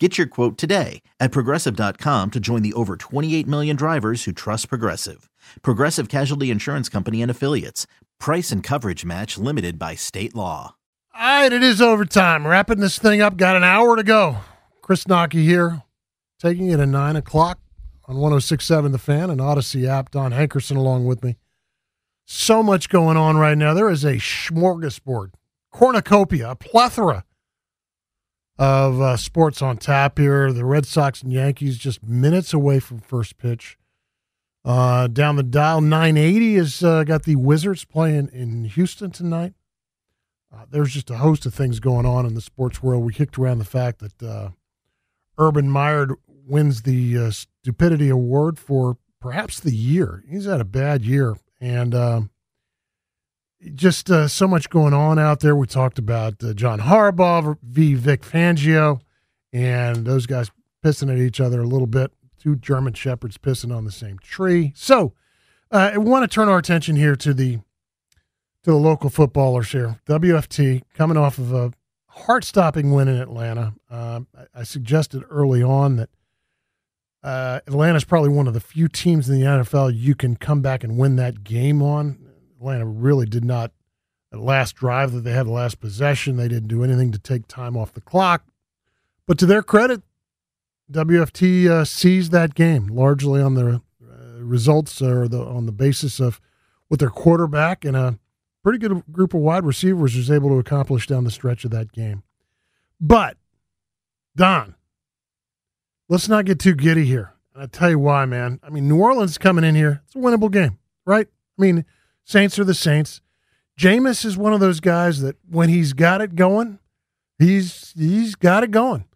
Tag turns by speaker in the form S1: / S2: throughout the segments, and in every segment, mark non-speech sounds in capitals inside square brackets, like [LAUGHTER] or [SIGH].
S1: Get your quote today at progressive.com to join the over 28 million drivers who trust Progressive. Progressive Casualty Insurance Company and Affiliates. Price and coverage match limited by state law.
S2: All right, it is overtime. Wrapping this thing up. Got an hour to go. Chris Knoche here, taking it at 9 o'clock on 1067 The Fan and Audacy app. Don Hankerson along with me. So much going on right now. There is a smorgasbord, cornucopia, a plethora of uh, sports on tap here. The Red Sox and Yankees just minutes away from first pitch. Uh, down the dial, 980 has uh, got the Wizards playing in Houston tonight. Uh, there's just a host of things going on in the sports world. We kicked around the fact that uh, Urban Meyer wins the uh, Stupidity Award for perhaps the year. He's had a bad year. And um, just uh, so much going on out there. We talked about uh, John Harbaugh v. Vic Fangio, and those guys pissing at each other a little bit. Two German shepherds pissing on the same tree. So, uh, I want to turn our attention here to the to the local footballers here. WFT coming off of a heart-stopping win in Atlanta. Um, I, I, suggested early on that uh, Atlanta is probably one of the few teams in the NFL you can come back and win that game on. Atlanta really did not, the last drive that they had, the last possession, they didn't do anything to take time off the clock. But to their credit, WFT uh, seized that game largely on the uh, results or the on the basis of what their quarterback and a pretty good group of wide receivers was able to accomplish down the stretch of that game. But Don, let's not get too giddy here. And I'll tell you why, man. I mean, New Orleans coming in here, it's a winnable game, right? I mean, Saints are the Saints. Jameis is one of those guys that when he's got it going, he's he's got it going.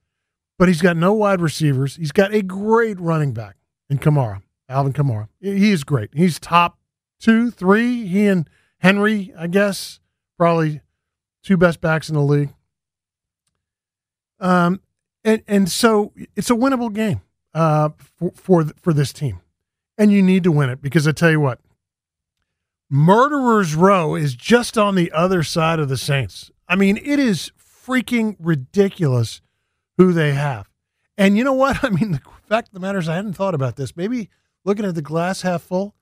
S2: But he's got no wide receivers. He's got a great running back in Kamara, Alvin Kamara. He is great. He's top two, three. He and Henry, I guess, probably two best backs in the league. Um, and and so it's a winnable game uh, for for for this team, and you need to win it because I tell you what, Murderers Row is just on the other side of the Saints. I mean, it is freaking ridiculous who they have. And you know what? [LAUGHS] I mean, the fact of the matter is, I hadn't thought about this. Maybe looking at the glass half full,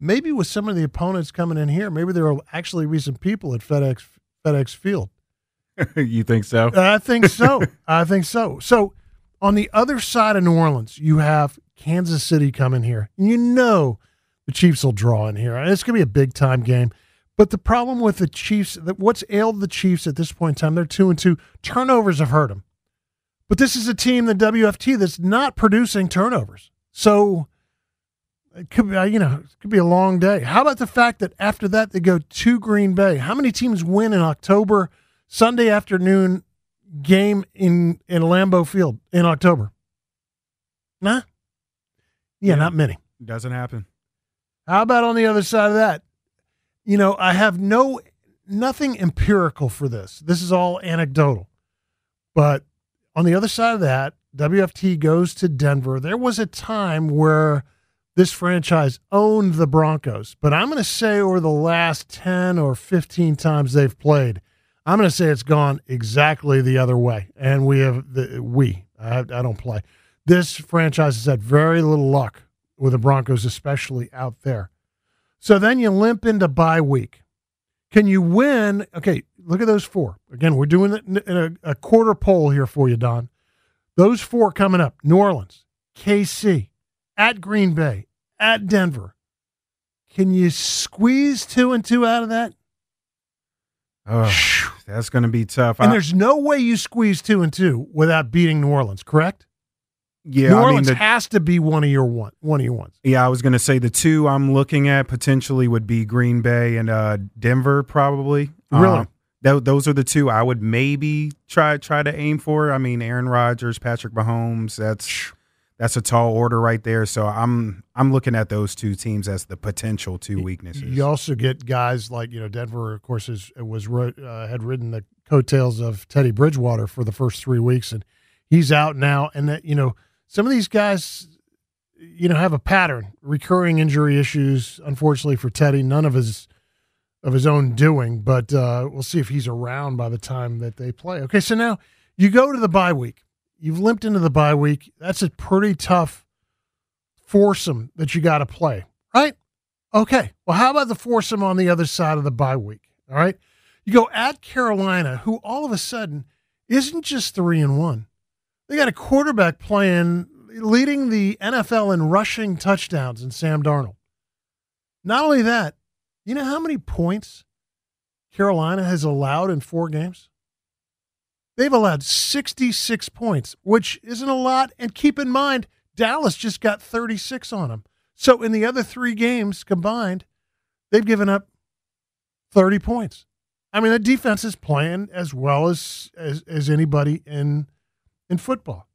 S2: maybe with some of the opponents coming in here, maybe there will actually be some people at FedEx FedEx Field. [LAUGHS]
S3: you think so?
S2: I think so. [LAUGHS] I think so. So on the other side of New Orleans, you have Kansas City coming here. You know the Chiefs will draw in here. It's going to be a big time game. But the problem with the Chiefs, what's ailed the Chiefs at this point in time, they're two and two. Turnovers have hurt them. But this is a team, the WFT, that's not producing turnovers. So it could be, you know, it could be a long day. How about the fact that after that they go to Green Bay? How many teams win in October, Sunday afternoon game in in Lambeau Field in October? Nah. Yeah, yeah. not many.
S3: Doesn't happen.
S2: How about on the other side of that? You know, I have no nothing empirical for this. This is all anecdotal. But on the other side of that, WFT goes to Denver. There was a time where this franchise owned the Broncos, but I'm going to say over the last 10 or 15 times they've played, I'm going to say it's gone exactly the other way. And we have the we, I, I don't play. This franchise has had very little luck with the Broncos, especially out there. So then you limp into bye week. Can you win? Okay, look at those four. Again, we're doing a, a quarter poll here for you, Don. Those four coming up New Orleans, KC, at Green Bay, at Denver. Can you squeeze two and two out of that?
S3: Oh, that's going to be tough.
S2: And
S3: I-
S2: there's no way you squeeze two and two without beating New Orleans, correct?
S3: Yeah,
S2: New
S3: I mean,
S2: Orleans
S3: the,
S2: has to be one of your one one of your ones.
S3: yeah, I was going to say the two I'm looking at potentially would be Green Bay and uh, Denver, probably.
S2: Really?
S3: Um, tho- those are the two I would maybe try try to aim for. I mean, Aaron Rodgers, Patrick Mahomes. That's that's a tall order right there. So I'm I'm looking at those two teams as the potential two weaknesses.
S2: You also get guys like you know Denver, of course, is was uh, had ridden the coattails of Teddy Bridgewater for the first three weeks, and he's out now. And that you know some of these guys, you know, have a pattern, recurring injury issues. Unfortunately for Teddy, none of his of his own doing, but uh, we'll see if he's around by the time that they play. Okay, so now you go to the bye week. You've limped into the bye week. That's a pretty tough foursome that you got to play, right? Okay. Well, how about the foursome on the other side of the bye week? All right. You go at Carolina, who all of a sudden isn't just three and one. They got a quarterback playing, leading the NFL in rushing touchdowns in Sam Darnold. Not only that, you know how many points Carolina has allowed in four games? They've allowed 66 points, which isn't a lot. And keep in mind, Dallas just got 36 on them. So in the other three games combined, they've given up 30 points. I mean, the defense is playing as well as as, as anybody in in football.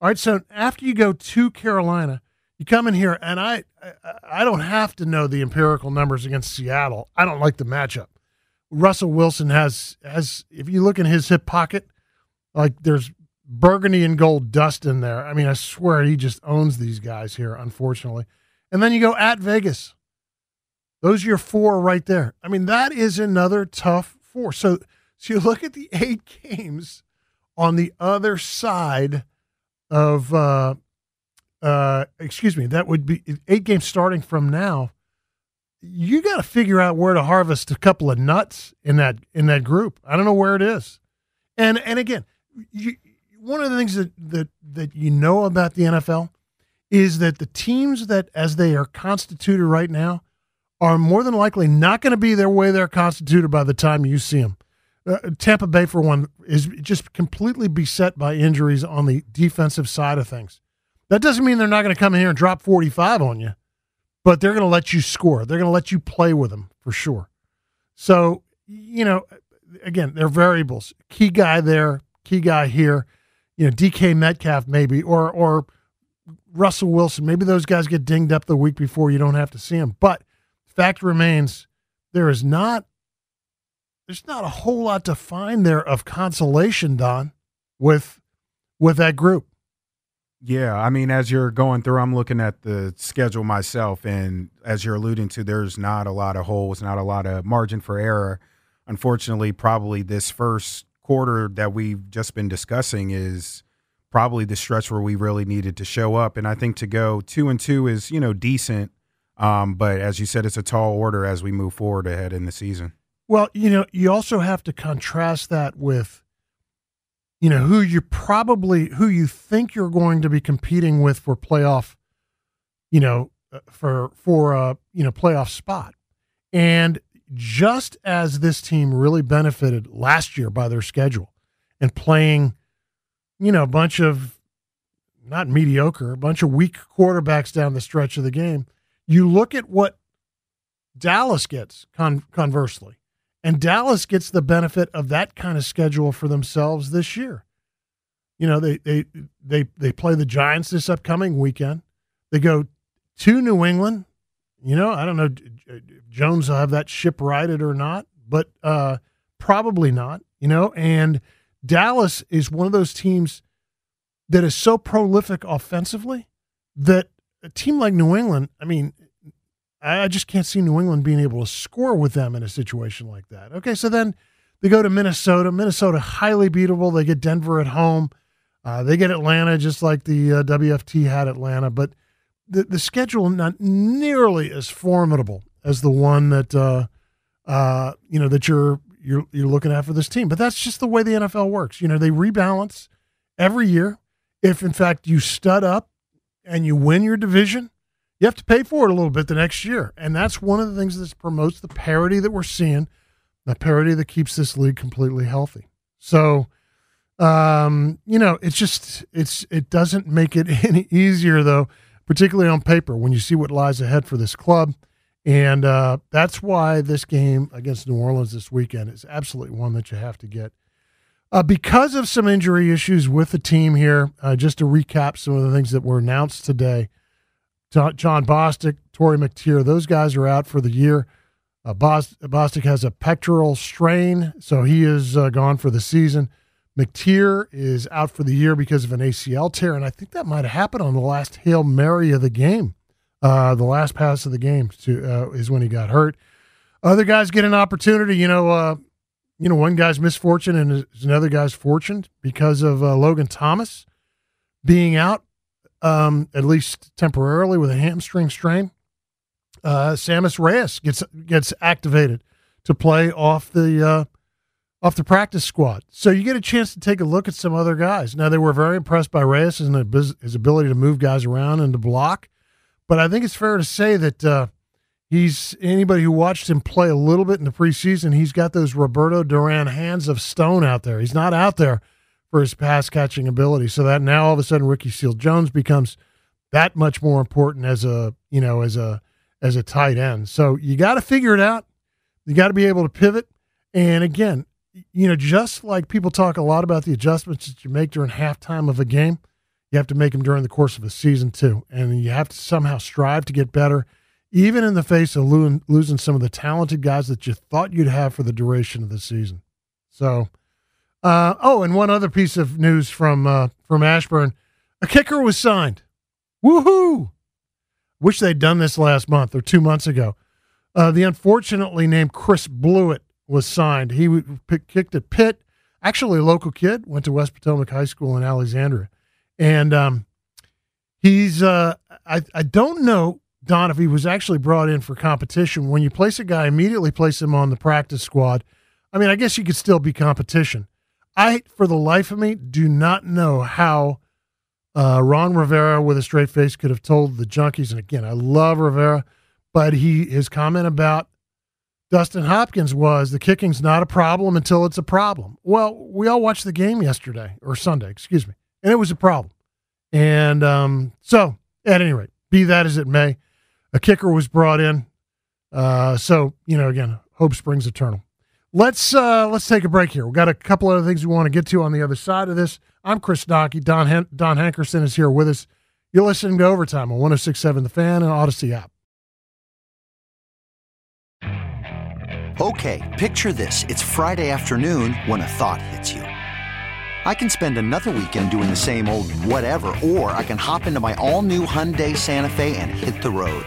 S2: All right, so after you go to Carolina, you come in here, and I I, don't have to know the empirical numbers against Seattle. I don't like the matchup. Russell Wilson has has if you look in his hip pocket, like there's burgundy and gold dust in there. I mean, I swear he just owns these guys here, unfortunately. And then you go at Vegas. Those are your four right there. I mean, that is another tough four. So, so you look at the eight [LAUGHS] games on the other side of, uh, uh, excuse me, that would be eight games starting from now. You got to figure out where to harvest a couple of nuts in that in that group. I don't know where it is. And and again, you, one of the things that that that you know about the NFL is that the teams that as they are constituted right now are more than likely not going to be their way they're constituted by the time you see them. Uh, Tampa Bay, for one, is just completely beset by injuries on the defensive side of things. That doesn't mean they're not going to come in here and drop 45 on you, but they're going to let you score. They're going to let you play with them for sure. So, you know, again, they're variables. Key guy there, key guy here, you know, DK Metcalf maybe, or, or, Russell Wilson. Maybe those guys get dinged up the week before you don't have to see them. But fact remains, there is not there's not a whole lot to find there of consolation, Don, with with that group.
S3: Yeah, I mean, as you're going through, I'm looking at the schedule myself, and as you're alluding to, there's not a lot of holes, not a lot of margin for error. Unfortunately, probably this first quarter that we've just been discussing is probably the stretch where we really needed to show up. And I think to go two and two is, you know, decent. Um, but as you said, it's a tall order as we move forward ahead in the season.
S2: Well, you know, you also have to contrast that with, you know, who you probably who you think you're going to be competing with for playoff, you know, uh, for for a you know playoff spot, and just as this team really benefited last year by their schedule and playing, you know, a bunch of not mediocre, a bunch of weak quarterbacks down the stretch of the game. You look at what Dallas gets con- conversely. And Dallas gets the benefit of that kind of schedule for themselves this year. You know, they they they they play the Giants this upcoming weekend. They go to New England. You know, I don't know if Jones will have that ship righted or not, but uh, probably not. You know, and Dallas is one of those teams that is so prolific offensively that a team like New England, I mean, I just can't see New England being able to score with them in a situation like that. Okay, so then they go to Minnesota. Minnesota highly beatable. They get Denver at home. Uh, they get Atlanta just like the uh, WFT had Atlanta, but the the schedule not nearly as formidable as the one that uh, uh, you know that you're you're you're looking at for this team. But that's just the way the NFL works. You know, they rebalance every year. If in fact you stud up and you win your division, you have to pay for it a little bit the next year. And that's one of the things that promotes the parity that we're seeing, the parity that keeps this league completely healthy. So, um, you know, it's just it's it doesn't make it [LAUGHS] any easier though, particularly on paper when you see what lies ahead for this club. And uh, that's why this game against New Orleans this weekend is absolutely one that you have to get. Uh, because of some injury issues with the team here, uh, just to recap some of the things that were announced today, Jon Bostic, Torry McTyer, those guys are out for the year. Uh, Bostic has a pectoral strain, so he is uh, gone for the season. McTyer is out for the year because of an ACL tear, and I think that might have happened on the last Hail Mary of the game. Uh, the last pass of the game to, uh, is when he got hurt. Other guys get an opportunity. You know, uh, you know, one guy's misfortune and another guy's fortune because of uh, Logan Thomas being out um, at least temporarily with a hamstring strain. Uh, Sammis Reyes gets gets activated to play off the uh, off the practice squad. So you get a chance to take a look at some other guys. Now they were very impressed by Reyes and his ability to move guys around and to block, but I think it's fair to say that uh, he's anybody who watched him play a little bit in the preseason. He's got those Roberto Duran hands of stone out there. He's not out there for his pass catching ability. So that now all of a sudden Ricky Seals-Jones becomes that much more important as a you know as a as a tight end. So you got to figure it out. You got to be able to pivot. And again, you know, just like people talk a lot about the adjustments that you make during halftime of a game, you have to make them during the course of a season too. And you have to somehow strive to get better, even in the face of losing some of the talented guys that you thought you'd have for the duration of the season. So uh, oh, and one other piece of news from uh, from Ashburn: a kicker was signed. Woohoo! Wish they'd done this last month or two months ago. Uh, the unfortunately named Chris Blewitt was signed. He kicked at Pitt. Actually, a local kid went to West Potomac High School in Alexandria, and um, he's. Uh, I I don't know Don if he was actually brought in for competition. When you place a guy, immediately place him on the practice squad. I mean, I guess you could still be competition I, for the life of me, do not know how uh, Ron Rivera, with a straight face, could have told the junkies. And again, I love Rivera, but he his comment about Dustin Hopkins was the kicking's not a problem until it's a problem. Well, we all watched the game yesterday or Sunday, excuse me, and it was a problem. And um, so, at any rate, be that as it may, a kicker was brought in. Uh, so, you know, again, hope springs eternal. Let's uh, let's take a break here. We've got a couple other things we want to get to on the other side of this. I'm Chris Knoche. Don Hen- Don Hankerson is here with us. You're listening to Overtime on 1067 The Fan and Audacy app.
S4: Okay, picture this. It's Friday afternoon when a thought hits you. I can spend another weekend doing the same old whatever, or I can hop into my all-new Hyundai Santa Fe and hit the road.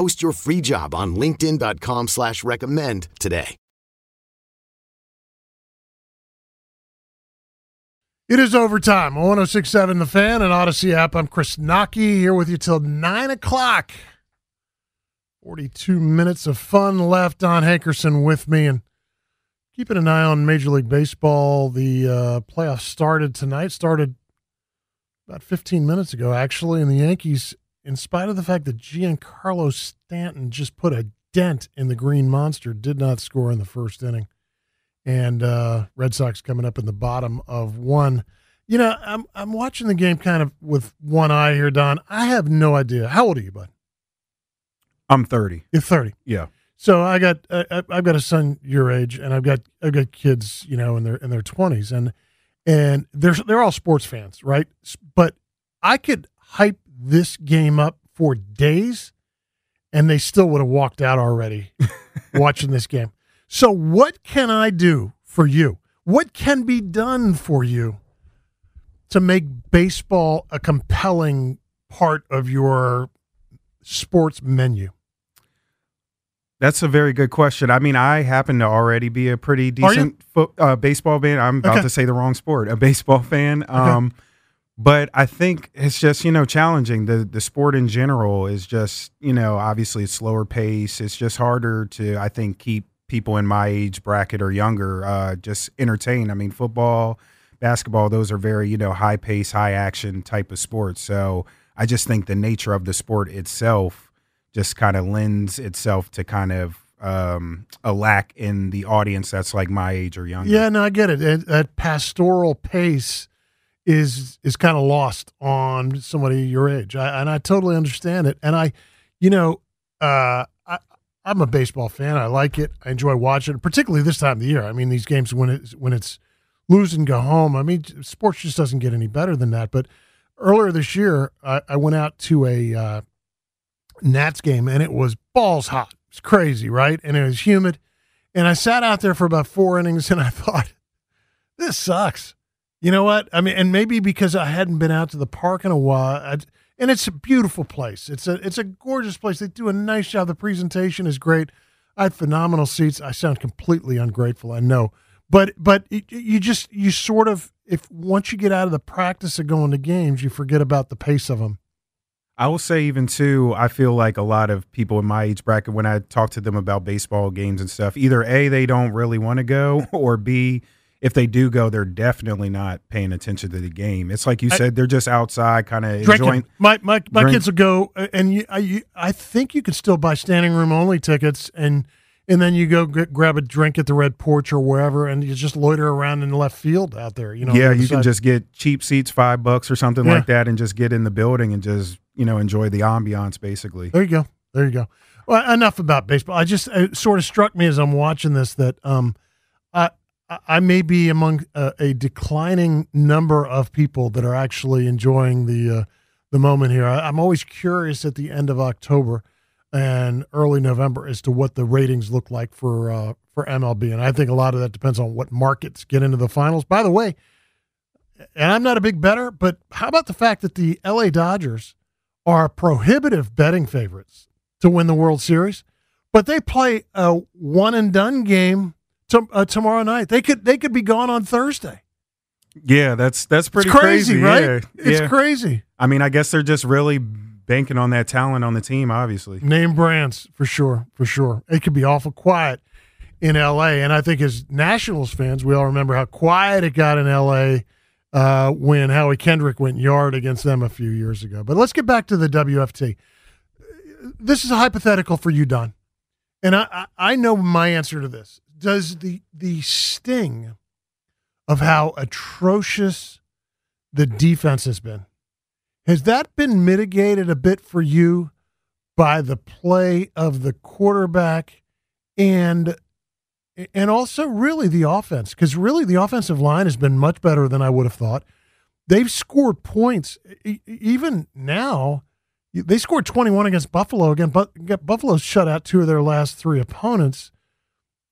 S5: Post your free job on LinkedIn.com slash recommend today.
S2: It is overtime. 1067 The Fan and Audacy app. I'm Chris Knoche here with you till 9 o'clock. 42 minutes of fun left. Don Hankerson with me and keeping an eye on Major League Baseball. The uh, playoffs started tonight, started about 15 minutes ago, actually. And the Yankees, in spite of the fact that Giancarlo Stanton just put a dent in the Green Monster, did not score in the first inning and uh, Red Sox coming up in the bottom of one. You know, I'm I'm watching the game kind of with one eye here, Don. I have no idea. How old are you, bud?
S3: I'm 30.
S2: You're 30.
S3: Yeah.
S2: So I got uh, I've got a son your age, and I've got I've got kids, you know, in their in their 20s, and and they're they're all sports fans, right? But I could hype this game up for days, and they still would have walked out already [LAUGHS] watching this game. So, what can I do for you? What can be done for you to make baseball a compelling part of your sports menu?
S3: That's a very good question. I mean, I happen to already be a pretty decent fo- uh, baseball fan. I'm about
S2: Okay.
S3: to say the wrong sport, a baseball fan.
S2: Okay.
S3: But I think it's just you know challenging. The the sport in general is just you know obviously it's slower pace. It's just harder to I think keep people in my age bracket or younger uh, just entertained. I mean, football, basketball, those are very you know high pace, high action type of sports. So I just think the nature of the sport itself just kind of lends itself to kind of um, a lack in the audience that's like my age or younger.
S2: Yeah, no, I get it. That pastoral pace is is kind of lost on somebody your age, I, and I totally understand it. And I, you know, uh, I, I'm a baseball fan. I like it. I enjoy watching it, particularly this time of the year. I mean, these games when it's when it's lose and go home. I mean, sports just doesn't get any better than that. But earlier this year, I, I went out to a uh, Nats game, and it was balls hot. It's crazy, right? And it was humid. And I sat out there for about four innings, and I [LAUGHS] thought, this sucks. You know what? I mean, and maybe because I hadn't been out to the park in a while, I, and it's a beautiful place. It's a it's a gorgeous place. They do a nice job. The presentation is great. I had phenomenal seats. I sound completely ungrateful, I know, but but you just you sort of if once you get out of the practice of going to games, you forget about the pace of them.
S3: I will say even too, I feel like a lot of people in my age bracket, when I talk to them about baseball games and stuff, either A, they don't really want to go, [LAUGHS] or B, if they do go, they're definitely not paying attention to the game. It's like you
S2: I-
S3: said, they're just outside kind of enjoying.
S2: My my my
S3: drink-
S2: kids will go, uh, and you, I you, I think you can still buy standing room only tickets, and and then you go g- grab a drink at the Red Porch or wherever, and you just loiter around in the left field out there. You know,
S3: yeah, you can just get cheap seats, five bucks or something
S2: Yeah.
S3: like that, and just get in the building and just, you know, enjoy the ambiance basically.
S2: There you go. There you go. Well, enough about baseball. I just it sort of struck me as I'm watching this that um, I I- may be among a, a declining number of people that are actually enjoying the uh, the moment here. I, I'm always curious at the end of October and early November as to what the ratings look like for uh, for MLB, and I think a lot of that depends on what markets get into the finals. By the way, and I'm not a big better, but how about the fact that the LA Dodgers are prohibitive betting favorites to win the World Series, but they play a one and done game to, uh, tomorrow night. They could they could be gone on Thursday.
S3: Yeah, that's that's pretty
S2: it's crazy, right?
S3: Yeah,
S2: It's
S3: yeah.
S2: crazy.
S3: I mean, I guess they're just really banking on that talent on the team, obviously.
S2: Name brands for sure, for sure. It could be awful quiet in L.A. And I think as Nationals fans, we all remember how quiet it got in L.A. Uh, when Howie Kendrick went yard against them a few years ago. But let's get back to the WFT. This is a hypothetical for you, Don, and I, I know my answer to this. Does the the sting of how atrocious the defense has been has that been mitigated a bit for you by the play of the quarterback and and also really the offense because really the offensive line has been much better than I would have thought. They've scored points even now. They scored 21 against Buffalo again, but Buffalo shut out two of their last three opponents.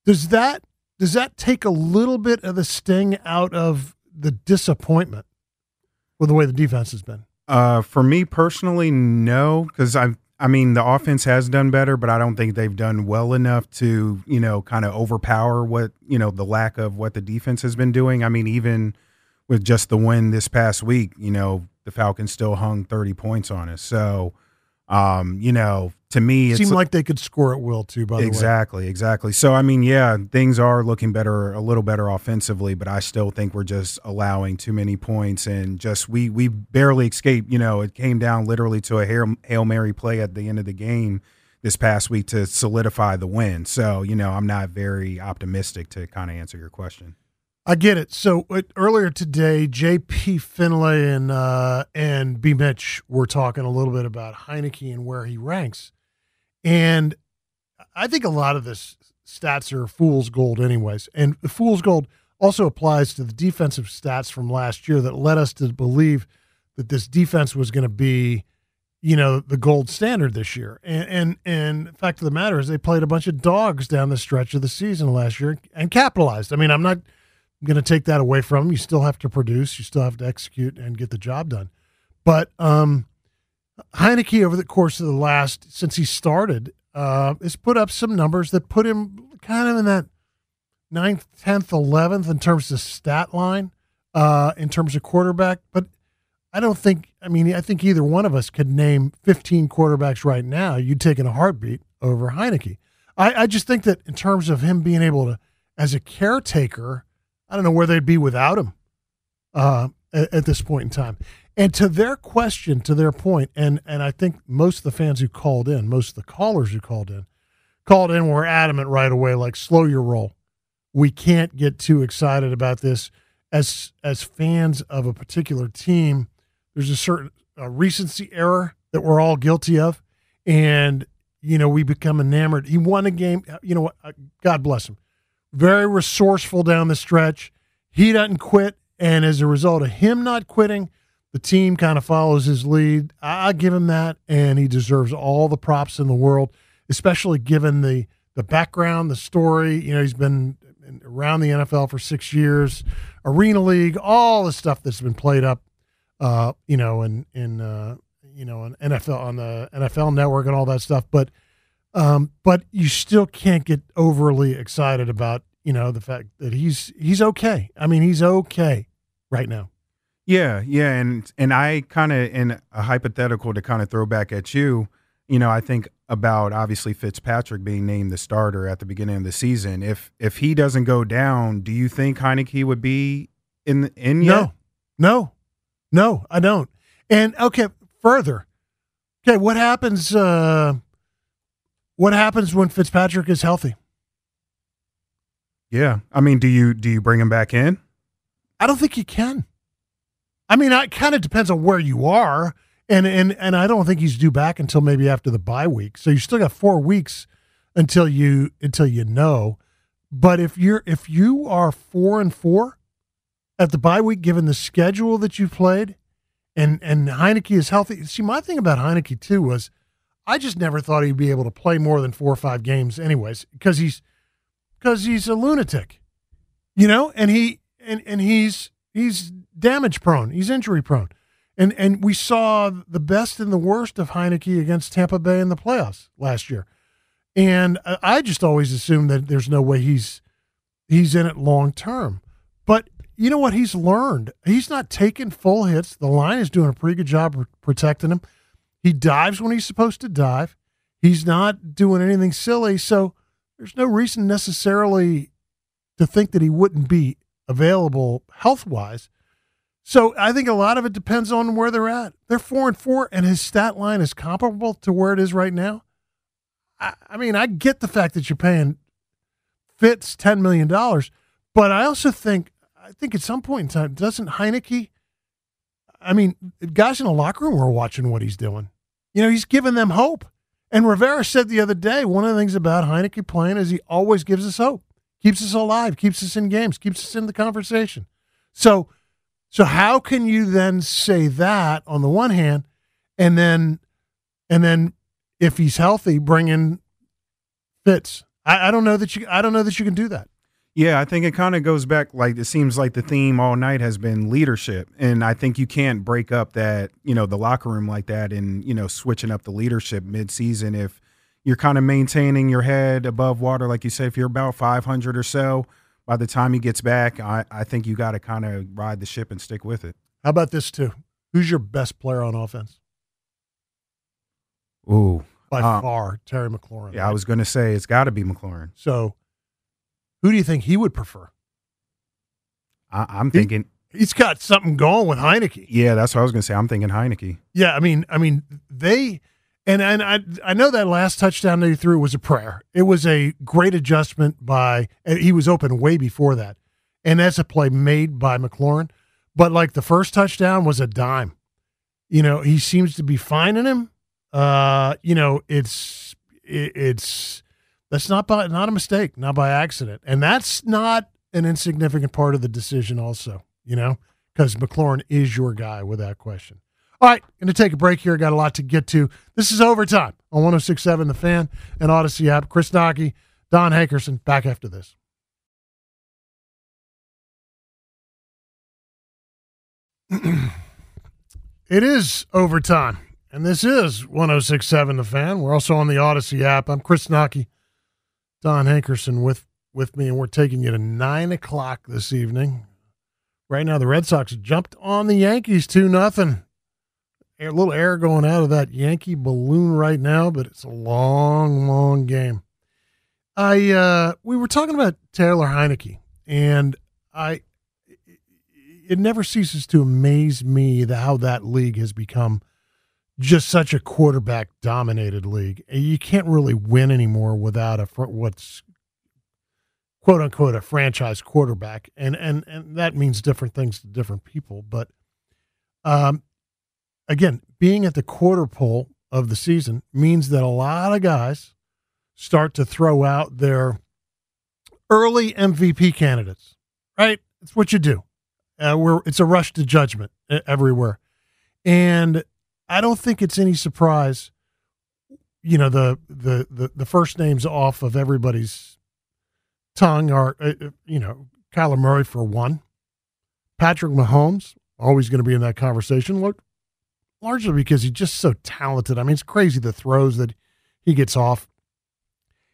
S2: Does that does that take a little bit of the sting out of the disappointment? with the way the defense has been?
S3: Uh, for me personally, no, because I, I mean, the offense has done better, but I don't think they've done well enough to, you know, kind of overpower what, you know, the lack of what the defense has been doing. I mean, even with just the win this past week, you know, the Falcons still hung 30 points on us. So, um, you know, to me,
S2: It seemed like they could score at will too. By the way,
S3: exactly, exactly. So I mean, yeah, things are looking better, a little better offensively, but I still think we're just allowing too many points and just we we barely escaped. You know, it came down literally to a hail, hail mary play at the end of the game this past week to solidify the win. So you know, I'm not very optimistic to kind of answer your question.
S2: I get it. So uh, earlier today, J.P. Finlay and uh, and B. Mitch were talking a little bit about Heinicke and where he ranks, and I think a lot of this stats are fool's gold, anyways. And the fool's gold also applies to the defensive stats from last year that led us to believe that this defense was going to be, you know, the gold standard this year. And and and fact of the matter is, they played a bunch of dogs down the stretch of the season last year and capitalized. I mean, I'm not going to take that away from them. You still have to produce, you still have to execute and get the job done. But um, Heinicke, over the course of the last since he started, uh, has put up some numbers that put him kind of in that ninth, tenth, eleventh in terms of stat line, uh, in terms of quarterback. But I don't think. I mean, I think either one of us could name 15 quarterbacks right now. You'd take in a heartbeat over Heinicke. I, I just think that in terms of him being able to, as a caretaker, I don't know where they'd be without him uh, at, at this point in time. And to their question, to their point, and and I think most of the fans who called in, most of the callers who called in, called in were adamant right away, like slow your roll. We can't get too excited about this. As as fans of a particular team, there's a certain uh, recency error that we're all guilty of, and you know we become enamored. He won a game. You know what? Uh, God bless him. Very resourceful down the stretch. He doesn't quit, and as a result of him not quitting, the team kind of follows his lead. I, give him that, and he deserves all the props in the world, especially given the the background, the story. You know, he's been around the NFL for six years, Arena League, all the stuff that's been played up. Uh, you know, in in uh, you know, an NFL on the NFL Network and all that stuff, but. Um, but you still can't get overly excited about you know the fact that he's he's okay. I mean, he's okay right now.
S3: Yeah, yeah, and and I kind of in a hypothetical to kind of throw back at you. You know, I think about obviously Fitzpatrick being named the starter at the beginning of the season. If if he doesn't go down, do you think Heinicke would be in in yet?
S2: No, no, no, I don't. And okay, further, okay, what happens? Uh, what happens when Fitzpatrick is healthy?
S3: Yeah, I mean, do you do you bring him back in?
S2: I don't think you can. I mean, it kind of depends on where you are, and and and I don't think he's due back until maybe after the bye week. So you still got four weeks until you until you know. But if you're if you are four and four at the bye week, given the schedule that you've played, and and Heinicke is healthy. See, my thing about Heinicke too was, I just never thought he'd be able to play more than four or five games, anyways, because he's because he's a lunatic, you know, and he and and he's he's damage prone, he's injury prone, and and we saw the best and the worst of Heinicke against Tampa Bay in the playoffs last year, and I just always assumed that there's no way he's he's in it long term, but you know what he's learned? He's not taking full hits. The line is doing a pretty good job protecting him. He dives when he's supposed to dive. He's not doing anything silly, so there's no reason necessarily to think that he wouldn't be available health wise. So I think a lot of it depends on where they're at. They're four and four, and his stat line is comparable to where it is right now. I, I mean, I get the fact that you're paying Fitz ten million dollars, but I also think I think at some point in time, doesn't Heinicke? I mean, guys in the locker room are watching what he's doing. You know, he's giving them hope. And Rivera said the other day, one of the things about Heinicke playing is he always gives us hope, keeps us alive, keeps us in games, keeps us in the conversation. So, so how can you then say that on the one hand, and then, and then if he's healthy, bring in Fitz? I, I don't know that you. I don't know that you can do that.
S3: Yeah, I think it kind of goes back like it seems like the theme all night has been leadership. And I think you can't break up that, you know, the locker room like that and, you know, switching up the leadership mid-season if you're kind of maintaining your head above water like you say if you're about 500 or so by the time he gets back, I, I think you got to kind of ride the ship and stick with it.
S2: How about this too? Who's your best player on offense?
S3: Ooh,
S2: By
S3: uh,
S2: far, Terry McLaurin.
S3: yeah, I was going to say it's got to be McLaurin.
S2: So, who do you think he would prefer?
S3: I, I'm
S2: He-
S3: thinking,
S2: He's got something going with Heinicke.
S3: yeah, that's what I was going to say. I'm thinking Heinicke.
S2: Yeah, I mean, I mean, they and and I I know that last touchdown that he threw was a prayer. It was a great adjustment by and he was open way before that, and that's a play made by McLaurin. But like the first touchdown was a dime. You know, he seems to be finding him. Uh, you know, it's it, it's that's not by not a mistake, not by accident, and that's not an insignificant part of the decision. Also, you know, because McLaurin is your guy without question. All right, going to take a break here. Got a lot to get to. This is overtime on 1067 The Fan and Audacy app. Chris Knoche, Don Hankerson, back after this. [CLEARS THROAT] it is overtime, and this is 1067 The Fan. We're also on the Audacy app. I'm Chris Knoche, Don Hankerson with, with me, and we're taking you to 9 o'clock this evening. Right now, the Red Sox jumped on the Yankees 2 nothing a little air going out of that Yankee balloon right now, but it's a long, long game. I uh we were talking about Taylor Heinicke, and I it never ceases to amaze me that how that league has become just such a quarterback dominated league. You can't really win anymore without a what's quote unquote a franchise quarterback, and and and that means different things to different people, but. Um, again, being at the quarter pole of the season means that a lot of guys start to throw out their early MVP candidates, right? It's what you do. Uh, we're, it's a rush to judgment everywhere. And I don't think it's any surprise, you know, the, the, the, the first names off of everybody's tongue are, uh, uh, you know, Kyler Murray for one, Patrick Mahomes, always going to be in that conversation. Look, largely because he's just so talented. I mean, it's crazy the throws that he gets off.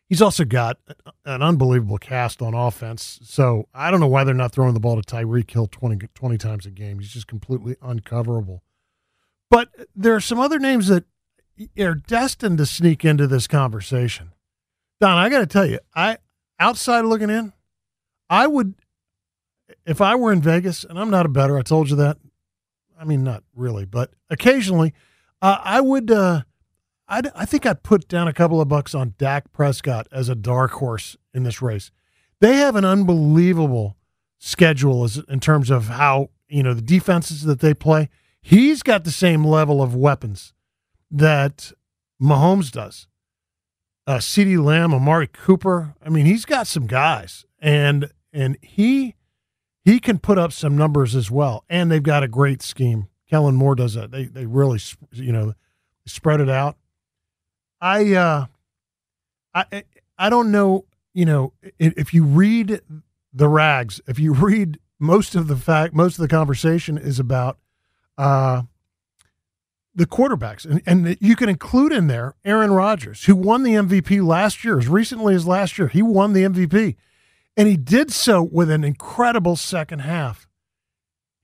S2: He's also got an unbelievable cast on offense. So I don't know why they're not throwing the ball to Tyreek Hill 20, 20 times a game. He's just completely uncoverable. But there are some other names that are destined to sneak into this conversation. Don, I got to tell you, I outside looking in, I would, if I were in Vegas, and I'm not a better, I told you that I mean, not really, but occasionally, uh, I would. Uh, I'd, I think I'd put down a couple of bucks on Dak Prescott as a dark horse in this race. They have an unbelievable schedule as, in terms of how you know the defenses that they play. He's got the same level of weapons that Mahomes does. Uh, CeeDee Lamb, Amari Cooper. I mean, he's got some guys, and and he he can put up some numbers as well. And they've got a great scheme. Kellen Moore does that. They they really you know spread it out. I uh, I I don't know. You know, if you read the rags, if you [LAUGHS] read most of the fact, most of the conversation is about uh, the quarterbacks, and and you can include in there Aaron Rodgers, who won the MVP last year, as recently as last year. He won the MVP. And he did so with an incredible second half.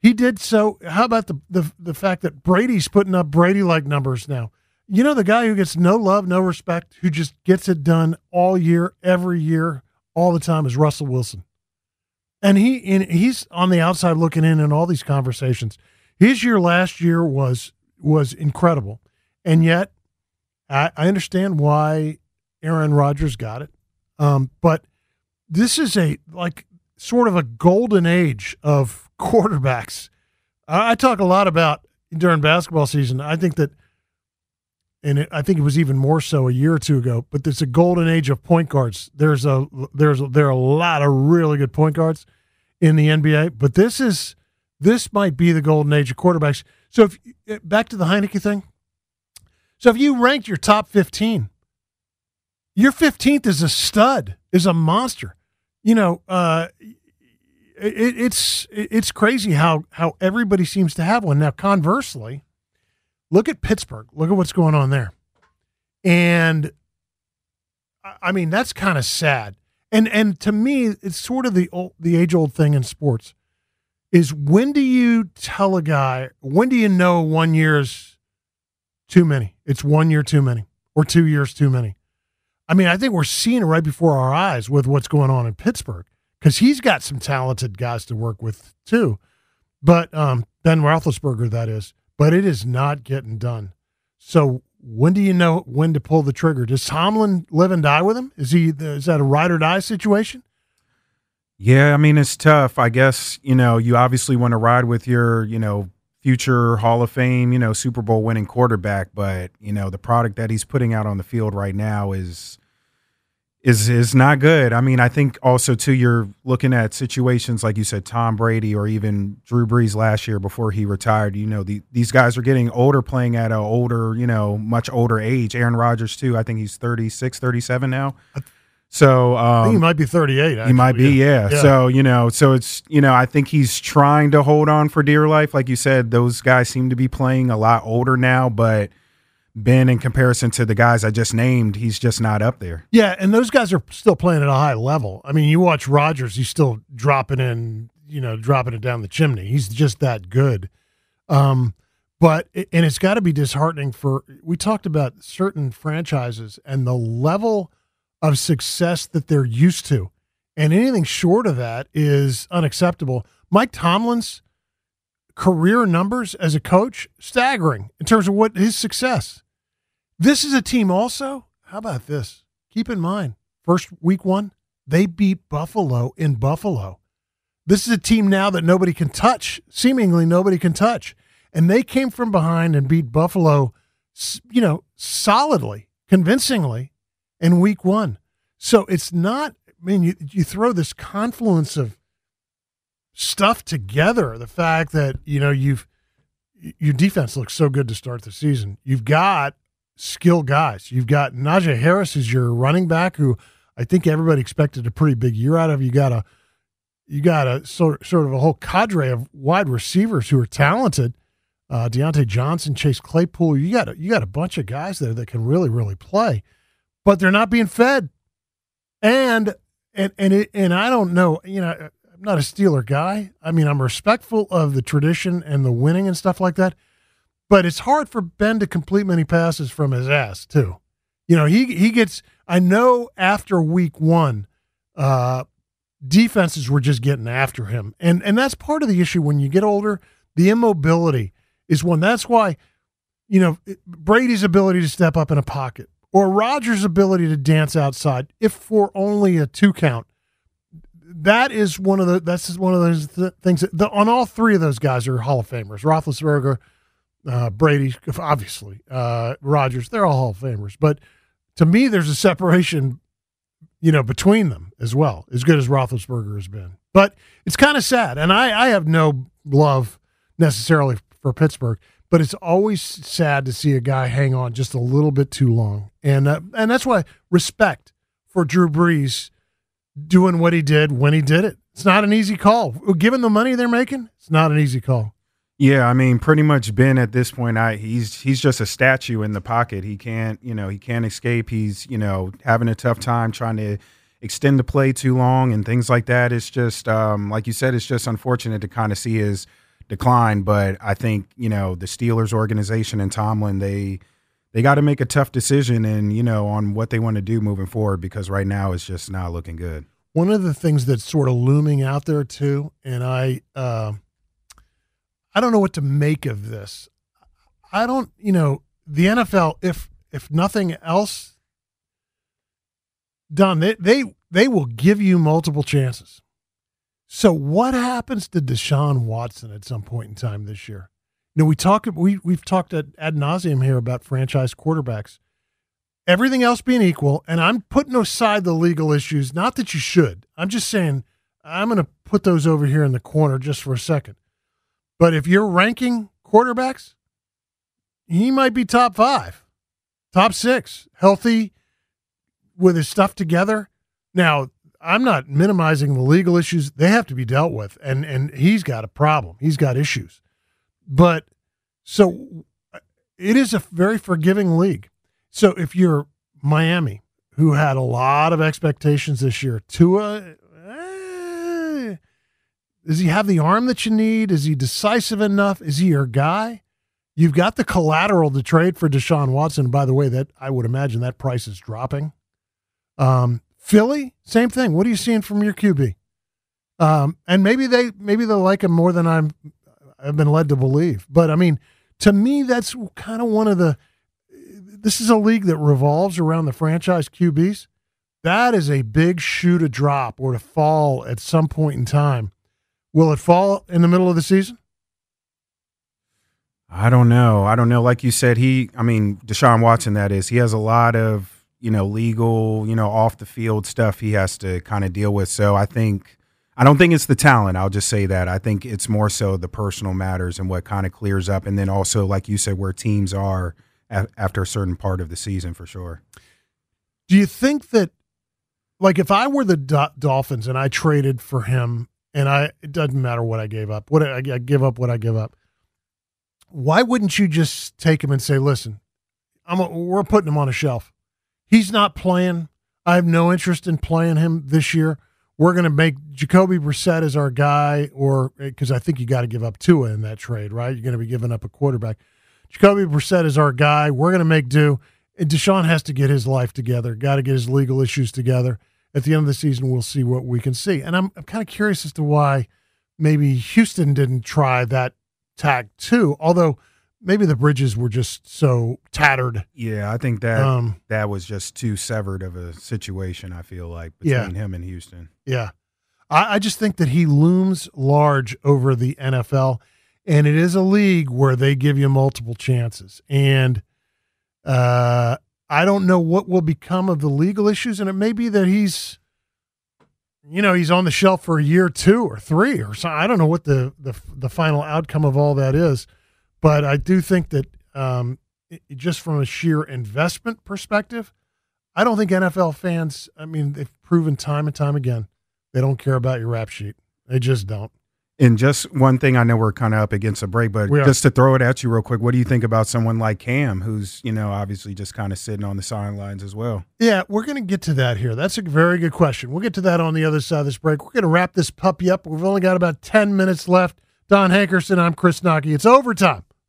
S2: He did so. How about the, the, the fact that Brady's putting up Brady like numbers now? You know, the guy who gets no love, no respect, who just gets it done all year, every year, all the time is Russell Wilson. And he and he's on the outside looking in in all these conversations. His year last year was was incredible. And yet I, I understand why Aaron Rodgers got it. Um, but this is a like sort of a golden age of [LAUGHS] quarterbacks. I, I talk a lot about during basketball season. I think that, and it, I think it was even more so a year or two ago. But there's a golden age of point guards. There's a there's a, there are a lot of really good point guards in the NBA. But this is this might be the golden age of quarterbacks. So if back to the Heinicke thing. So if you ranked your top 15, your 15th is a stud, is a monster. you know, uh, it, it's it's crazy how how everybody seems to have one. Now, conversely, look at Pittsburgh. Look at what's going on there, and I mean that's kind of sad. And and to me, it's sort of the old, the age old thing in sports is when do you tell a guy when do you know one year's too many? It's one year too many or two years too many. I mean, I think we're seeing it right before our eyes with what's going on in Pittsburgh because he's got some talented guys to work with too. But um, Ben Roethlisberger, that is. But it is not getting done. So when do you know when to pull the trigger? Does Tomlin live and die with him? Is he is that a ride or die situation?
S3: Yeah, I mean it's tough. I guess you know you obviously want to ride with your you know future Hall of Fame, you know Super Bowl winning quarterback, but you know the product that he's putting out on the field right now is is is not good. I mean, I think also too you're looking at situations like you said Tom Brady or even Drew Brees last year before he retired. You know, the, these guys are getting older playing at an older, you know, much older age. Aaron Rodgers too. I think he's 36, 37 now. So um,
S2: he might be 38. Actually.
S3: He might be, yeah.
S2: Yeah.
S3: So you know, so it's you know, I think he's trying to hold on for dear life. Like you said, those guys seem to be playing a lot older now, but Ben, in comparison to the guys I just named, he's just not up there.
S2: Yeah, and those guys are still playing at a high level. I mean, you watch Rodgers; he's still dropping in, you know, dropping it down the chimney. He's just that good. Um, but and it's got to be disheartening for. We talked about certain franchises and the level of success that they're used to, and anything short of that is unacceptable. Mike Tomlin's career numbers as a coach staggering in terms of what his success. This is a team also. How about this? Keep in mind, first week one, they beat Buffalo in Buffalo. This is a team now that nobody can touch, seemingly nobody can touch. And they came from behind and beat Buffalo, you know, solidly, convincingly in week one. So it's not, I mean, you, you throw this confluence of stuff together. The fact that, you know, you've, your defense looks so good to start the season. You've got skill guys. You've got Najee Harris is your running back, who I think everybody expected a pretty big year out of. You got a you got a sort sort of a whole cadre of wide receivers who are talented. Uh, Diontae Johnson, Chase Claypool. You got a, you got a bunch of guys there that can really really play, but they're not being fed. And and and it, and I don't know. You know, I'm not a Steeler guy. I mean, I'm respectful of the tradition and the winning and stuff like that. But it's hard for Ben to complete many passes from his ass too. You know, he he gets. I know after week one, uh, defenses were just getting after him, and and that's part of the issue when you get older. The immobility is one. That's why, you know, Brady's ability to step up in a pocket or Rodgers' ability to dance outside, if for only a two count. That is one of the. That's one of those th- things. That, the, on all three of those guys are Hall of Famers. Roethlisberger, uh, Brady, obviously, uh, Rodgers. They're all Hall of Famers. But to me, there's a separation, you know, between them as well. As good as Roethlisberger has been, but it's kind of sad. And I, I have no love necessarily for Pittsburgh, but it's always sad to see a guy hang on just a little bit too long. And uh, and that's why respect for Drew Brees doing what he did when he did it. It's not an easy call. Given the money they're making, it's not an easy call.
S3: Yeah, I mean, pretty much Ben at this point, I he's he's just a statue in the pocket. He can't, you know, he can't escape. He's, you know, having a tough time trying to extend the play too long and things like that. It's just, um, like you said, it's just unfortunate to kind of see his decline. But I think, you know, the Steelers organization and Tomlin, they they got to make a tough decision and you know on what they want to do moving forward because right now it's just not looking good.
S2: One of the things that's sort of looming out there too, and I, uh, I don't know what to make of this. I don't, you know, the NFL, if if nothing else, Don, they they they will give you multiple chances. So what happens to Deshaun Watson at some point in time this year? You know, we talk we we've talked at ad nauseum here about franchise quarterbacks. Everything else being equal, and I'm putting aside the legal issues. Not that you should. I'm just saying I'm going to put those over here in the corner just for a second. But if you're ranking quarterbacks, he might be top five, top six, healthy, with his stuff together. Now, I'm not minimizing the legal issues. They have to be dealt with, and and he's got a problem. He's got issues, but so it is a very forgiving league. So if you're Miami, who had a lot of expectations this year, Tua, eh, does he have the arm that you need? Is he decisive enough? Is he your guy? You've got the collateral to trade for Deshaun Watson. By the way, that I would imagine that price is dropping. Um, Philly, same thing. What are you seeing from your QB? Um, and maybe they maybe they like him more than I'm I've been led to believe. But I mean, to me, that's kind of one of the. This is a league that revolves around the franchise QBs. That is a big shoe to drop or to fall at some point in time. Will it fall in the middle of the season?
S3: I don't know. I don't know. Like you said, he, I mean, Deshaun Watson, that is, he has a lot of, you know, legal, you know, off the field stuff he has to kind of deal with. So I think, I don't think it's the talent. I'll just say that. I think it's more so the personal matters and what kind of clears up. And then also, like you said, where teams are after a certain part of the season for sure.
S2: Do you think that, like, if I were the Do- Dolphins and I traded for him, and I, it doesn't matter what I gave up, what I, I give up, what I give up why wouldn't you just take him and say, "Listen, I'm a, we're putting him on a shelf. He's not playing. I have no interest in playing him this year. We're going to make Jacoby Brissett as our guy, or eh, because I think you got to give up Tua in that trade, right? You're going to be giving up a quarterback. Jacoby Brissett is our guy. We're going to make do. And Deshaun has to get his life together. Got to get his legal issues together. At the end of the season, we'll see what we can see. And I'm, I'm kind of curious as to why maybe Houston didn't try that tack too. Although maybe the bridges were just so tattered.
S3: Yeah, I think that
S2: Um,
S3: that was just too severed of a situation. I feel like between
S2: Yeah.
S3: him and Houston.
S2: Yeah. I, I just think that he looms large over the NFL, and it is a league where they give you multiple chances. And uh, I don't know what will become of the legal issues, and it may be that he's, you know, he's on the shelf for a year, two or three, or so. I don't know what the the the final outcome of all that is, but I do think that um, it- just from a sheer investment perspective, I don't think NFL fans. I mean, they've proven time and time again they don't care about your rap sheet. They just don't.
S3: And just one thing, I know we're kind of up against a break, but just to throw it at you real quick, what do you think about someone like Cam, who's you know obviously just kind of sitting on the sidelines as well?
S2: Yeah, we're going to get to that here. That's a very good question. We'll get to that on the other side of this break. We're going to wrap this puppy up. We've only got about 10 minutes left. Don Hankerson, I'm Chris Knoche. It's overtime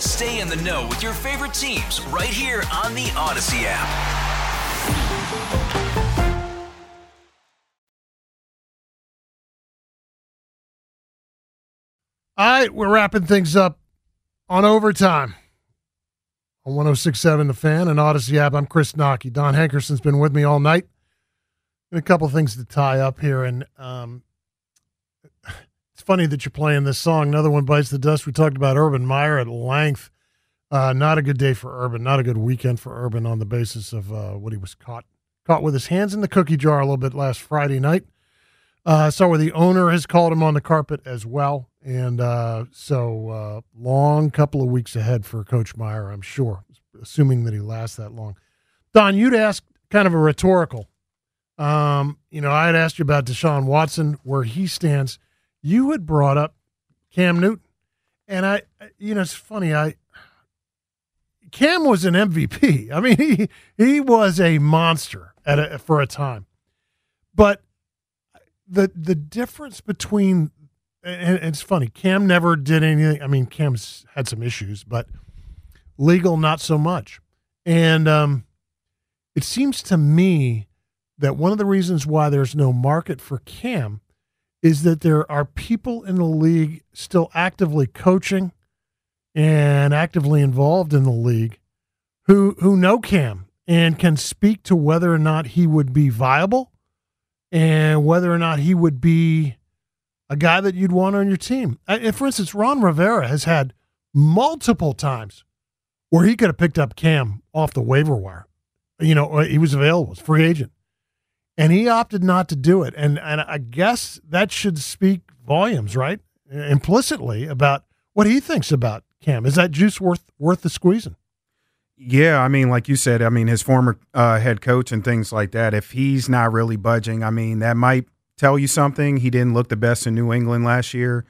S6: Stay in the know with your favorite teams right here on the Audacy app.
S2: All right, we're wrapping things up on overtime on 1067 The Fan and Audacy app. I'm Chris Knoche. Don Hankerson's been with me all night. And a couple things to tie up here. And um, it's funny that you're playing this song. Another one bites the dust. We talked about Urban Meyer at length. Uh, not a good day for Urban. Not a good weekend for Urban on the basis of uh, what he was caught caught with his hands in the cookie jar a little bit last Friday night. Uh, so where the owner has called him on the carpet as well, and uh, so uh, long couple of weeks ahead for Coach Meyer, I'm sure, assuming that he lasts that long. Don, you'd asked kind of a rhetorical. Um, you know, I had asked you about Deshaun Watson, where he stands. You had brought up Cam Newton, and I, you know, it's funny. I Cam was an MVP. [LAUGHS] I mean, he he was a monster at a, for a time, but the the difference between and it's funny. Cam never did anything. I mean, Cam's had some issues, but legal not so much. And um, it seems to me that one of the reasons why there's no market for Cam is that there are people in the league still actively coaching and actively involved in the league who who know Cam and can speak to whether or not he would be viable and whether or not he would be a guy that you'd want on your team. Uh, for instance, Ron Rivera has had multiple times where he could have picked up Cam off the waiver wire. You know, uh, he was available, was free agent, and he opted not to do it. And and I guess that should speak volumes, right? Implicitly about what he thinks about Cam. Is that juice worth worth the squeezing?
S3: Yeah, I mean, like you said, I mean, his former uh, head coach and things like that. If he's not really budging, I mean, that might tell you something. He didn't look the best in New England last year.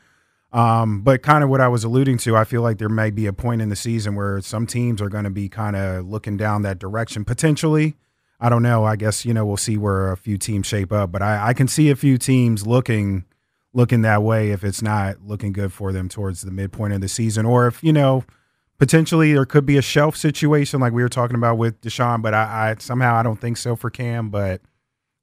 S3: Um, but kind of what I was alluding to, I feel like there may be a point in the season where some teams are going to be kind of looking down that direction potentially. I don't know. I guess you know we'll see where a few teams shape up, but I, I can see a few teams looking looking that way if it's not looking good for them towards the midpoint of the season, or if you know potentially there could be a shelf situation like we were talking about with Deshaun. But I, I somehow I don't think so for Cam. But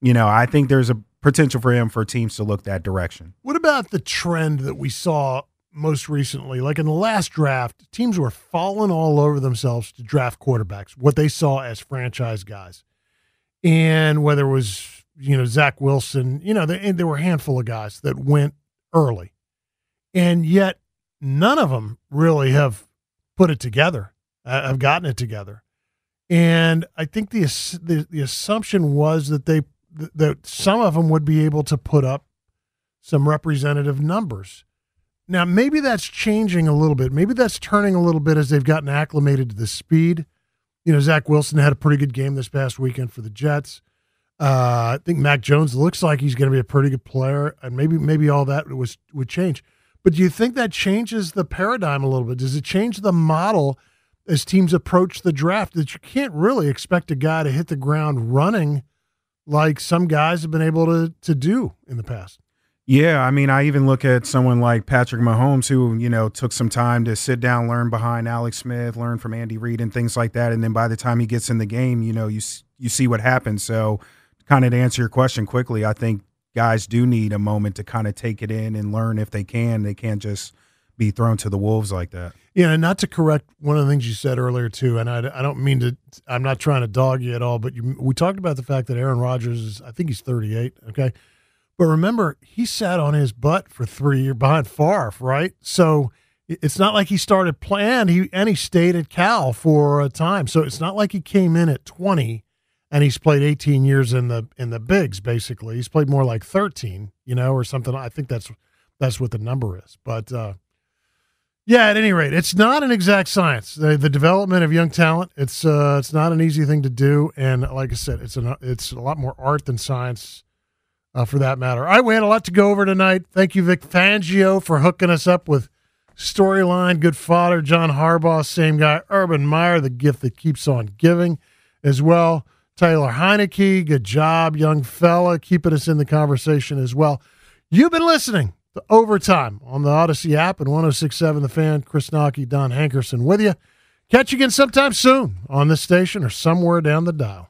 S3: you know I think there's a potential for him for teams to look that direction.
S2: What about the trend that we saw most recently? Like in the last draft, teams were falling all over themselves to draft quarterbacks, what they saw as franchise guys. And whether it was, you know, Zach Wilson, you know, there, there were a handful of guys that went early. And yet none of them really have put it together, uh, have gotten it together. And I think the, the the assumption was that they that some of them would be able to put up some representative numbers. Now, maybe that's changing a little bit. Maybe that's turning a little bit as they've gotten acclimated to the speed. You know, Zach Wilson had a pretty good game this past weekend for the Jets. Uh, I think Mac Jones looks like he's going to be a pretty good player, and maybe maybe all that was would change. But do you think that changes the paradigm a little bit? Does it change the model as teams approach the draft that you can't really expect a guy to hit the ground running – like some guys have been able to to do in the past.
S3: Yeah, I mean, I even look at someone like Patrick Mahomes, who you know took some time to sit down, learn behind Alex Smith, learn from Andy Reid, and things like that. And then by the time he gets in the game, you know, you you see what happens. So, kind of to answer your question quickly, I think guys do need a moment to kind of take it in and learn if they can. They can't just be thrown to the wolves like that.
S2: Yeah, and not to correct one of the things you said earlier too, and I, I don't mean to. I'm not trying to dog you at all, but you, we talked about the fact that Aaron Rodgers is. I think he's 38. Okay, but remember he sat on his butt for three years behind Favre, right? So it's not like he started playing. He and he stayed at Cal for a time, so it's not like he came in at 20 and he's played 18 years in the in the bigs. Basically, he's played more like 13, you know, or something. I think that's that's what the number is, but. uh yeah, at any rate, it's not an exact science. The, the development of young talent, it's uh, it's not an easy thing to do, and like I said, it's an it's a lot more art than science, uh, for that matter. All right, we had a lot to go over tonight. Thank you, Vic Fangio, for hooking us up with storyline. Good father, John Harbaugh, same guy. Urban Meyer, the gift that keeps on giving, as well. Taylor Heinicke, good job, young fella, keeping us in the conversation as well. You've been listening the overtime on the Audacy app and 1067 The Fan. Chris Knoche, Don Hankerson with you. Catch you again sometime soon on this station or somewhere down the dial.